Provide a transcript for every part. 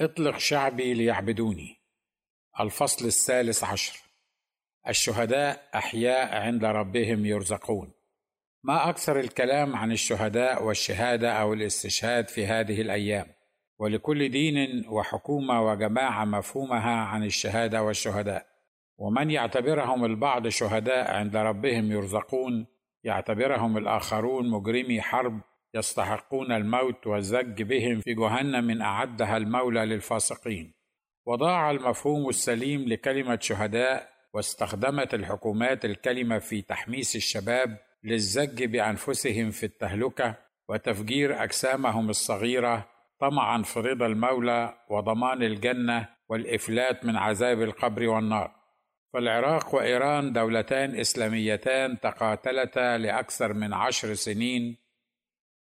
اطلق شعبي ليعبدوني. الفصل الثالث عشر. الشهداء أحياء عند ربهم يرزقون. ما أكثر الكلام عن الشهداء والشهادة أو الاستشهاد في هذه الأيام. ولكل دين وحكومة وجماعة مفهومها عن الشهادة والشهداء. ومن يعتبرهم البعض شهداء عند ربهم يرزقون يعتبرهم الآخرون مجرمي حرب يستحقون الموت والزج بهم في جهنم أعدها المولى للفاسقين. وضاع المفهوم السليم لكلمة شهداء واستخدمت الحكومات الكلمة في تحميس الشباب للزج بأنفسهم في التهلكة وتفجير أجسامهم الصغيرة طمعا في رضا المولى وضمان الجنة والإفلات من عذاب القبر والنار. فالعراق وإيران دولتان إسلاميتان تقاتلتا لأكثر من عشر سنين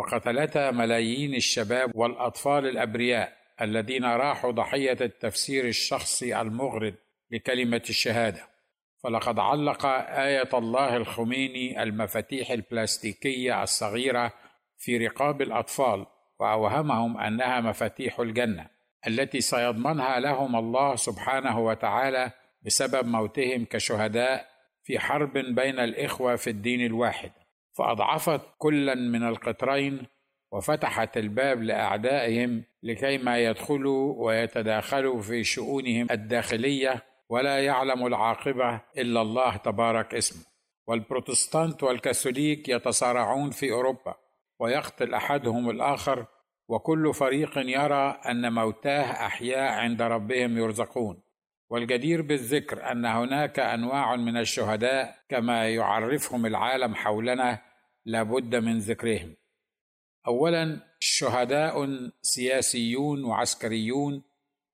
وقتلتا ملايين الشباب والأطفال الأبرياء الذين راحوا ضحية التفسير الشخصي المغرض لكلمة الشهادة. فلقد علق آية الله الخميني المفاتيح البلاستيكية الصغيرة في رقاب الأطفال وأوهمهم أنها مفاتيح الجنة التي سيضمنها لهم الله سبحانه وتعالى بسبب موتهم كشهداء في حرب بين الإخوة في الدين الواحد. فأضعفت كلا من القطرين وفتحت الباب لأعدائهم لكيما يدخلوا ويتداخلوا في شؤونهم الداخلية ولا يعلم العاقبة إلا الله تبارك اسمه والبروتستانت والكاثوليك يتصارعون في أوروبا ويقتل أحدهم الآخر وكل فريق يرى أن موتاه أحياء عند ربهم يرزقون. والجدير بالذكر أن هناك أنواع من الشهداء كما يعرفهم العالم حولنا لابد من ذكرهم. اولا شهداء سياسيون وعسكريون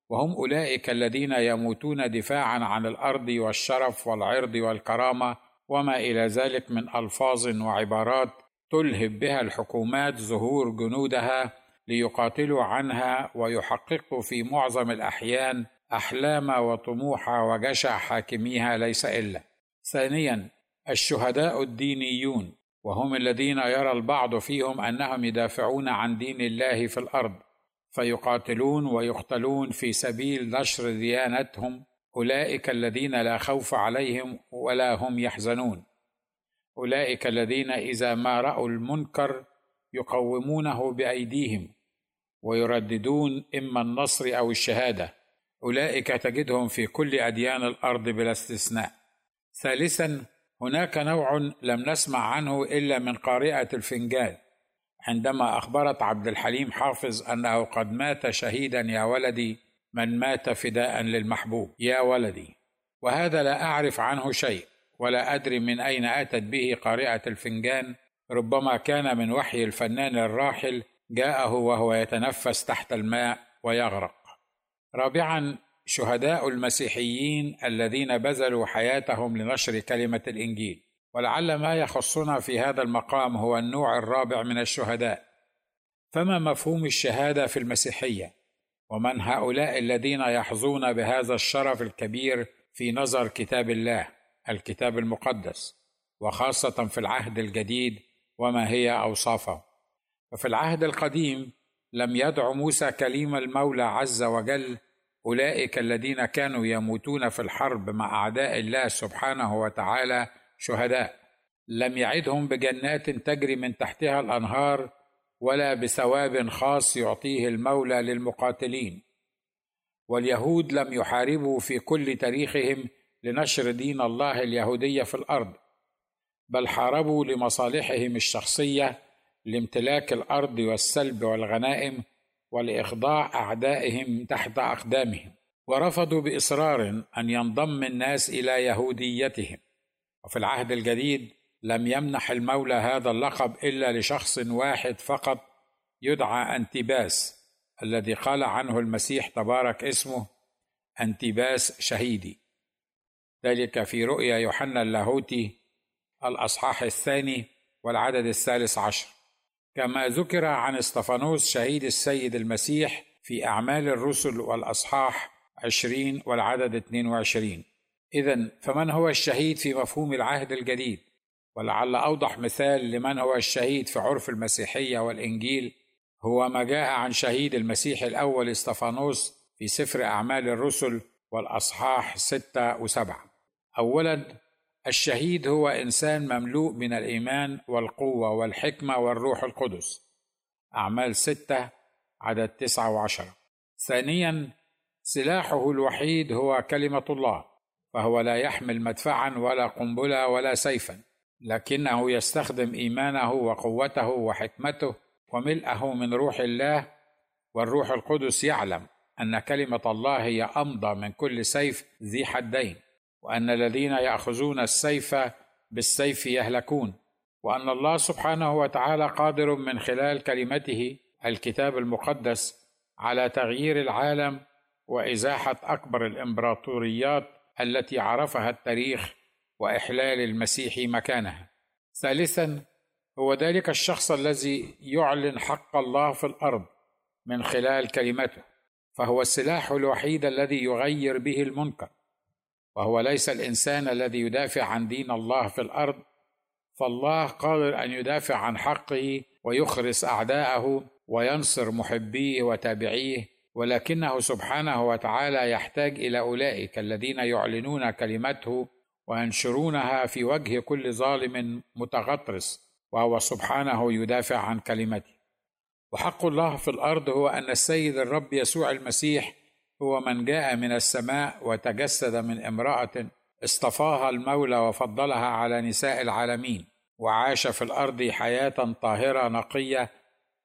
وهم أولئك الذين يموتون دفاعا عن الأرض والشرف والعرض والكرامة وما إلى ذلك من ألفاظ وعبارات تلهب بها الحكومات ظهور جنودها ليقاتلوا عنها ويحققوا في معظم الأحيان أحلام وطموح وجشع حاكميها ليس إلا. ثانيا الشهداء الدينيون وهم الذين يرى البعض فيهم أنهم يدافعون عن دين الله في الأرض فيقاتلون ويقتلون في سبيل نشر ديانتهم أولئك الذين لا خوف عليهم ولا هم يحزنون. أولئك الذين إذا ما رأوا المنكر يقومونه بأيديهم ويرددون إما النصر أو الشهادة. أولئك تجدهم في كل أديان الأرض بلا استثناء. ثالثا هناك نوع لم نسمع عنه إلا من قارئة الفنجان عندما أخبرت عبد الحليم حافظ أنه قد مات شهيدا يا ولدي من مات فداء للمحبوب. يا ولدي وهذا لا أعرف عنه شيء ولا أدري من أين أتت به قارئة الفنجان ربما كان من وحي الفنان الراحل جاءه وهو يتنفس تحت الماء ويغرق. رابعا شهداء المسيحيين الذين بذلوا حياتهم لنشر كلمة الإنجيل. ولعل ما يخصنا في هذا المقام هو النوع الرابع من الشهداء. فما مفهوم الشهادة في المسيحية؟ ومن هؤلاء الذين يحظون بهذا الشرف الكبير في نظر كتاب الله الكتاب المقدس وخاصة في العهد الجديد وما هي أوصافه. ففي العهد القديم لم يدع موسى كليم المولى عز وجل أولئك الذين كانوا يموتون في الحرب مع أعداء الله سبحانه وتعالى شهداء. لم يعدهم بجنات تجري من تحتها الأنهار ولا بثواب خاص يعطيه المولى للمقاتلين. واليهود لم يحاربوا في كل تاريخهم لنشر دين الله اليهودية في الأرض بل حاربوا لمصالحهم الشخصية لامتلاك الأرض والسلب والغنائم ولإخضاع أعدائهم تحت أقدامهم ورفضوا بإصرار أن ينضم الناس إلى يهوديتهم. وفي العهد الجديد لم يمنح المولى هذا اللقب إلا لشخص واحد فقط يدعى انتباس الذي قال عنه المسيح تبارك اسمه انتباس شهيدي. ذلك في رؤيا يوحنا اللاهوتي الأصحاح الثاني والعدد الثالث عشر. كما ذكر عن استفانوس شهيد السيد المسيح في أعمال الرسل والأصحاح عشرين والعدد 22 إذا فمن هو الشهيد في مفهوم العهد الجديد؟ ولعل أوضح مثال لمن هو الشهيد في عرف المسيحية والإنجيل. هو ما جاء عن شهيد المسيح الأول استفانوس في سفر أعمال الرسل والأصحاح ستة وسبعة. أولا الشهيد هو إنسان مملوء من الإيمان والقوة والحكمة والروح القدس. أعمال ستة عدد تسعة وعشرة. ثانيا سلاحه الوحيد هو كلمة الله فهو لا يحمل مدفعا ولا قنبلة ولا سيفا لكنه يستخدم إيمانه وقوته وحكمته وملئه من روح الله والروح القدس يعلم أن كلمة الله هي أمضى من كل سيف ذي حدين. وأن الذين يأخذون السيف بالسيف يهلكون وأن الله سبحانه وتعالى قادر من خلال كلمته الكتاب المقدس على تغيير العالم وإزاحة أكبر الإمبراطوريات التي عرفها التاريخ وإحلال المسيح مكانها. ثالثا هو ذلك الشخص الذي يعلن حق الله في الأرض من خلال كلمته فهو السلاح الوحيد الذي يغير به المنكر. وهو ليس الإنسان الذي يدافع عن دين الله في الأرض فالله قادر أن يدافع عن حقه ويخرس أعداءه وينصر محبيه وتابعيه ولكنه سبحانه وتعالى يحتاج إلى أولئك الذين يعلنون كلمته وينشرونها في وجه كل ظالم متغطرس وهو سبحانه يدافع عن كلمته. وحق الله في الأرض هو أن السيد الرب يسوع المسيح هو من جاء من السماء وتجسد من امرأة اصطفاها المولى وفضلها على نساء العالمين وعاش في الأرض حياة طاهرة نقية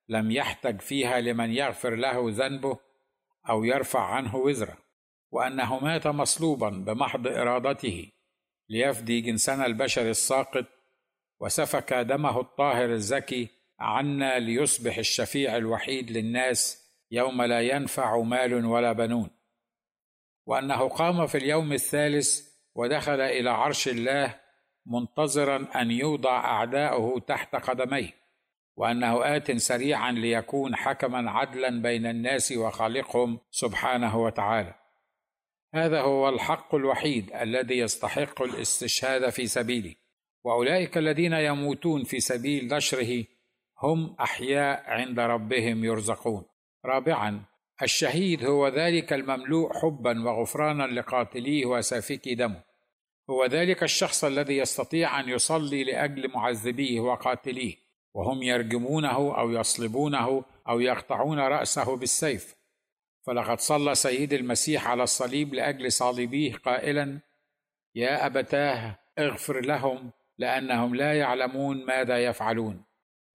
لم يحتج فيها لمن يغفر له ذنبه أو يرفع عنه وزره وأنه مات مصلوبا بمحض إرادته ليفدي جنسنا البشر الساقط وسفك دمه الطاهر الزكي عنا ليصبح الشفيع الوحيد للناس يوم لا ينفع مال ولا بنون. وأنه قام في اليوم الثالث ودخل إلى عرش الله منتظرا أن يوضع أعداؤه تحت قدميه وأنه آت سريعا ليكون حكما عدلا بين الناس وخالقهم سبحانه وتعالى. هذا هو الحق الوحيد الذي يستحق الاستشهاد في سبيله. وأولئك الذين يموتون في سبيل نشره هم أحياء عند ربهم يرزقون. رابعا الشهيد هو ذلك المملوء حبا وغفرانا لقاتليه وسافكي دمه. هو ذلك الشخص الذي يستطيع أن يصلي لأجل معذبيه وقاتليه وهم يرجمونه أو يصلبونه أو يقطعون رأسه بالسيف. فلقد صلى سيد المسيح على الصليب لأجل صالبيه قائلا يا أبتاه اغفر لهم لأنهم لا يعلمون ماذا يفعلون.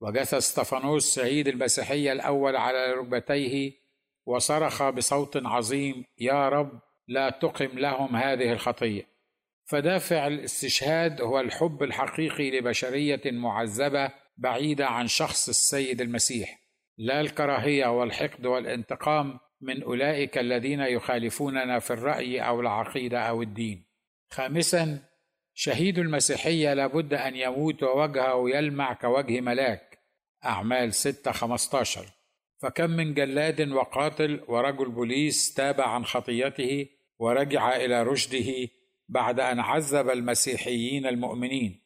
وجث استفانوس شهيد المسيحية الأول على ركبتيه وصرخ بصوت عظيم يا رب لا تقم لهم هذه الخطية. فدافع الاستشهاد هو الحب الحقيقي لبشرية معذبة بعيدة عن شخص السيد المسيح. لا الكراهية والحقد والانتقام من أولئك الذين يخالفوننا في الرأي أو العقيدة أو الدين. خامسا شهيد المسيحية لابد أن يموت ووجهه يلمع كوجه ملاك. أعمال 6 15 فكم من جلاد وقاتل ورجل بوليس تاب عن خطيته ورجع إلى رشده بعد أن عذب المسيحيين المؤمنين.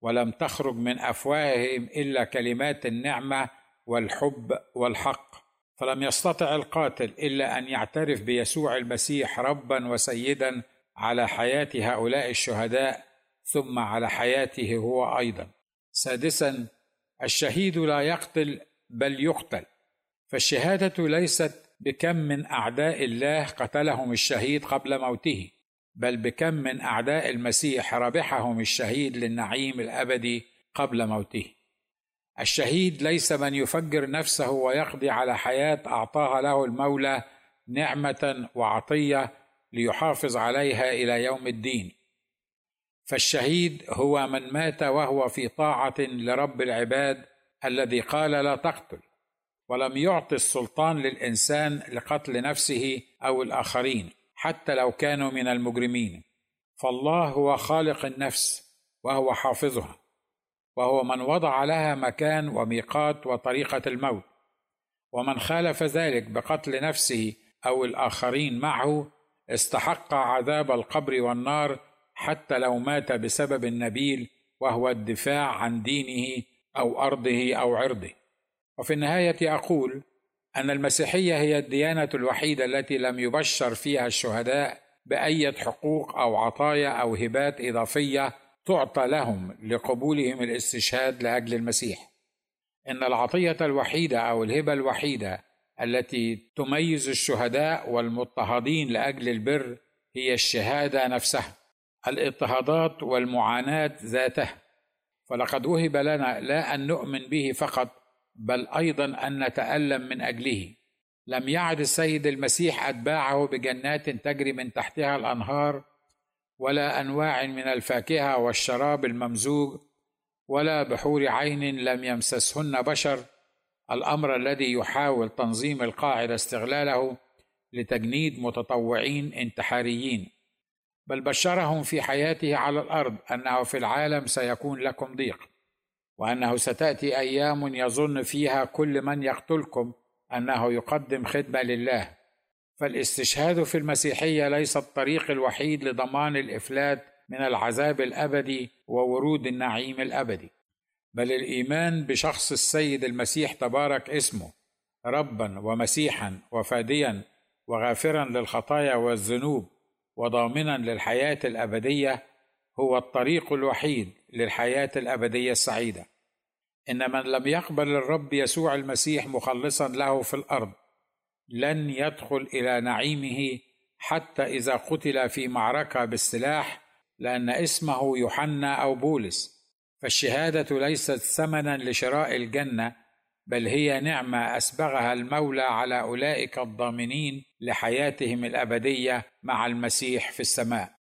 ولم تخرج من أفواههم إلا كلمات النعمة والحب والحق. فلم يستطع القاتل إلا أن يعترف بيسوع المسيح ربا وسيدا على حياة هؤلاء الشهداء ثم على حياته هو أيضا. سادسا الشهيد لا يقتل بل يقتل. فالشهادة ليست بكم من أعداء الله قتلهم الشهيد قبل موته بل بكم من أعداء المسيح ربحهم الشهيد للنعيم الأبدي قبل موته. الشهيد ليس من يفجر نفسه ويقضي على حياة أعطاها له المولى نعمة وعطية ليحافظ عليها إلى يوم الدين. فالشهيد هو من مات وهو في طاعة لرب العباد الذي قال لا تقتل ولم يعطي السلطان للإنسان لقتل نفسه أو الآخرين حتى لو كانوا من المجرمين. فالله هو خالق النفس وهو حافظها وهو من وضع لها مكان وميقات وطريقة الموت ومن خالف ذلك بقتل نفسه أو الآخرين معه استحق عذاب القبر والنار حتى لو مات بسبب النبيل وهو الدفاع عن دينه أو أرضه أو عرضه. وفي النهاية أقول أن المسيحية هي الديانة الوحيدة التي لم يبشر فيها الشهداء باية حقوق أو عطايا أو هبات إضافية تعطى لهم لقبولهم الاستشهاد لأجل المسيح. إن العطية الوحيدة أو الهبة الوحيدة التي تميز الشهداء والمضطهدين لأجل البر هي الشهادة نفسها. الاضطهادات والمعاناة ذاتها. فلقد وهب لنا لا أن نؤمن به فقط بل أيضا أن نتألم من أجله. لم يعد السيد المسيح أتباعه بجنات تجري من تحتها الأنهار ولا أنواع من الفاكهة والشراب الممزوج ولا بحور عين لم يمسسهن بشر. الأمر الذي يحاول تنظيم القاعدة استغلاله لتجنيد متطوعين انتحاريين. بل بشرهم في حياته على الأرض أنه في العالم سيكون لكم ضيق وأنه ستأتي أيام يظن فيها كل من يقتلكم أنه يقدم خدمة لله. فالاستشهاد في المسيحية ليس الطريق الوحيد لضمان الإفلات من العذاب الأبدي وورود النعيم الأبدي بل الإيمان بشخص السيد المسيح تبارك اسمه ربا ومسيحا وفاديا وغافرا للخطايا والذنوب. وضامنا للحياة الأبدية هو الطريق الوحيد للحياة الأبدية السعيدة. إن من لم يقبل الرب يسوع المسيح مخلصا له في الأرض لن يدخل إلى نعيمه حتى إذا قتل في معركة بالسلاح لأن اسمه يوحنا أو بولس. فالشهادة ليست ثمنا لشراء الجنة بل هي نعمة أسبغها المولى على أولئك الضامنين لحياتهم الأبدية مع المسيح في السماء.